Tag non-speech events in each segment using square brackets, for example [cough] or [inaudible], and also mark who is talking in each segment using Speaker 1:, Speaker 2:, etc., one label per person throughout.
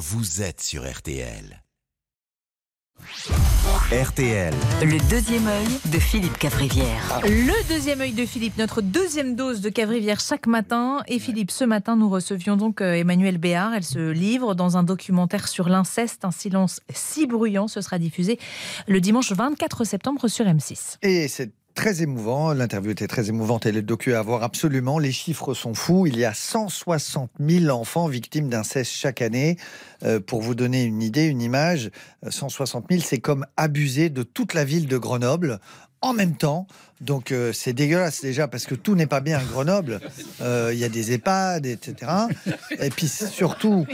Speaker 1: vous êtes sur RTL. RTL.
Speaker 2: Le deuxième œil de Philippe Cavrivière.
Speaker 3: Le deuxième œil de Philippe, notre deuxième dose de Cavrivière chaque matin. Et Philippe, ce matin, nous recevions donc euh, Emmanuel Béard. Elle se livre dans un documentaire sur l'inceste, un silence si bruyant. Ce sera diffusé le dimanche 24 septembre sur M6.
Speaker 4: Et c'est très émouvant. L'interview était très émouvante et le docu à voir absolument. Les chiffres sont fous. Il y a 160 000 enfants victimes d'inceste chaque année. Euh, pour vous donner une idée, une image, 160 000, c'est comme abuser de toute la ville de Grenoble en même temps. Donc euh, c'est dégueulasse déjà parce que tout n'est pas bien à Grenoble. [laughs] Euh, Il y a des EHPAD, etc. [laughs] Et puis surtout,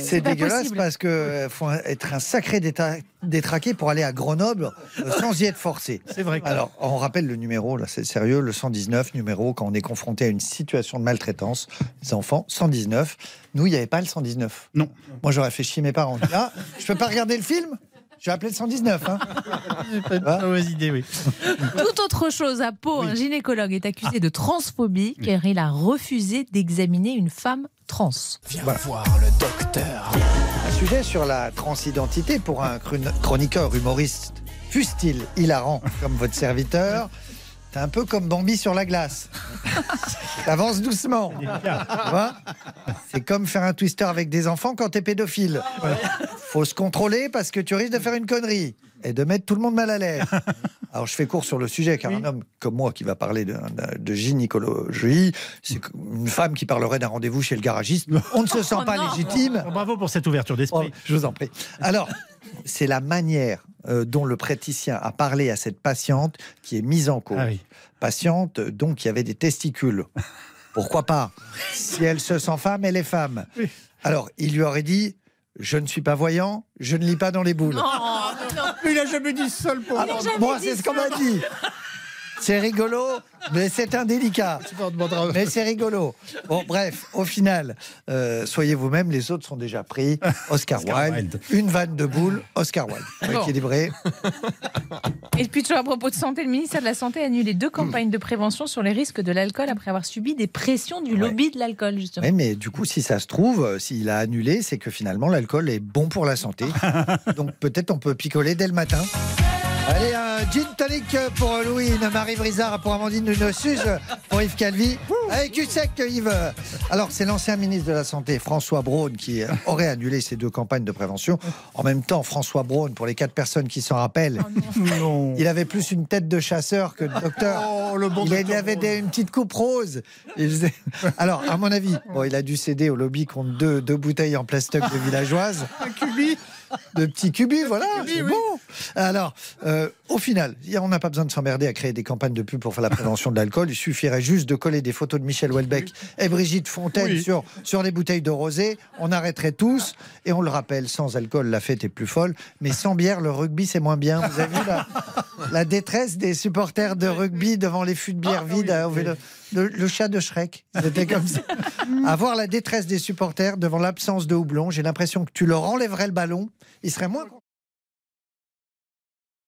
Speaker 4: c'est
Speaker 3: pas
Speaker 4: dégueulasse
Speaker 3: possible.
Speaker 4: parce que euh, faut être un sacré détraqué pour aller à Grenoble euh, [laughs] sans y être forcé.
Speaker 5: C'est vrai. que-
Speaker 4: Alors, on rappelle le numéro, là, c'est sérieux, le 119 numéro, quand on est confronté à une situation de maltraitance des enfants, 119. Nous, il n'y avait pas le 119.
Speaker 5: Non.
Speaker 4: Moi, j'aurais fait chier mes parents. Ah, je peux pas regarder le film? Je vais appeler le 119. Hein. [laughs]
Speaker 5: Pas de mauvaise idée, oui. [laughs]
Speaker 3: Tout autre chose, à Pau, un gynécologue est accusé de transphobie car il a refusé d'examiner une femme trans.
Speaker 4: Un sujet sur la transidentité pour un chron- chroniqueur humoriste, fût-il hilarant comme votre serviteur. T'es un peu comme Bambi sur la glace. [laughs] T'avances doucement. Tu vois? C'est comme faire un twister avec des enfants quand t'es pédophile. Faut se contrôler parce que tu risques de faire une connerie et de mettre tout le monde mal à l'aise. [laughs] Alors je fais court sur le sujet car un homme comme moi qui va parler de, gynécologie, c'est une femme qui parlerait d'un rendez-vous chez le garagiste. On ne se sent
Speaker 3: Oh
Speaker 4: pas
Speaker 3: non.
Speaker 4: légitime.
Speaker 5: Bravo pour cette ouverture
Speaker 4: Oh,
Speaker 5: d'esprit.
Speaker 4: je vous en prie. Alors, c'est la manière euh, dont le praticien a parlé à cette patiente qui est mise en cause.
Speaker 5: Ah oui.
Speaker 4: Patiente, donc, qui avait des testicules. Pourquoi pas Si elle se sent femme, elle est femme. Alors, il lui aurait dit Je ne suis pas voyant, je ne lis pas dans les boules.
Speaker 5: Il a jamais dit seul pour
Speaker 4: moi, c'est ce qu'on m'a dit. C'est rigolo, mais c'est indélicat. Mais c'est rigolo. Bon, bref, au final, euh, soyez vous-même, les autres sont déjà pris. Oscar,
Speaker 5: Oscar
Speaker 4: Wilde,
Speaker 5: Wilde.
Speaker 4: une vanne de boule, Oscar Wilde.
Speaker 3: Bon.
Speaker 4: Équilibré.
Speaker 3: Et puis toujours à propos de santé, le ministère de la Santé a annulé deux campagnes de prévention sur les risques de l'alcool après avoir subi des pressions du lobby de l'alcool, justement.
Speaker 4: Oui, mais du coup, si ça se trouve, euh, s'il a annulé, c'est que finalement, l'alcool est bon pour la santé. [laughs] Donc peut-être on peut picoler dès le matin. Allez, un gin tonic pour Louis, une Marie Brizard pour Amandine Nunossus, pour Yves Calvi. Allez, cul sec, Yves. Alors, c'est l'ancien ministre de la Santé, François Braun, qui aurait annulé ces deux campagnes de prévention. En même temps, François Braun, pour les quatre personnes qui s'en rappellent,
Speaker 5: Non.
Speaker 4: il avait plus une tête de chasseur que de docteur.
Speaker 5: Oh, le bon
Speaker 4: il,
Speaker 5: docteur
Speaker 4: avait des- une petite coupe rose. Il faisait- Alors, à mon avis, bon, il a dû céder au lobby contre deux, deux bouteilles en plastoc de villageoises. Un cubi De petits cubis, voilà. c'est bon. Alors, euh, au final, on n'a pas besoin de s'emmerder à créer des campagnes de pub pour faire la prévention de l'alcool. Il suffirait juste de coller des photos de Michel Houellebecq et Brigitte Fontaine
Speaker 5: Oui.
Speaker 4: sur, sur les bouteilles de rosé. On arrêterait tous. Et on le rappelle, sans alcool, la fête est plus folle. Mais sans bière, le rugby, c'est moins bien. Vous avez vu la, la détresse des supporters de rugby devant les fûts de bière vides à- au vélo. Le, le chat de Shrek, c'était comme ça. Avoir la détresse des supporters devant l'absence de houblon, j'ai l'impression que tu leur enlèverais le ballon, ils seraient moins.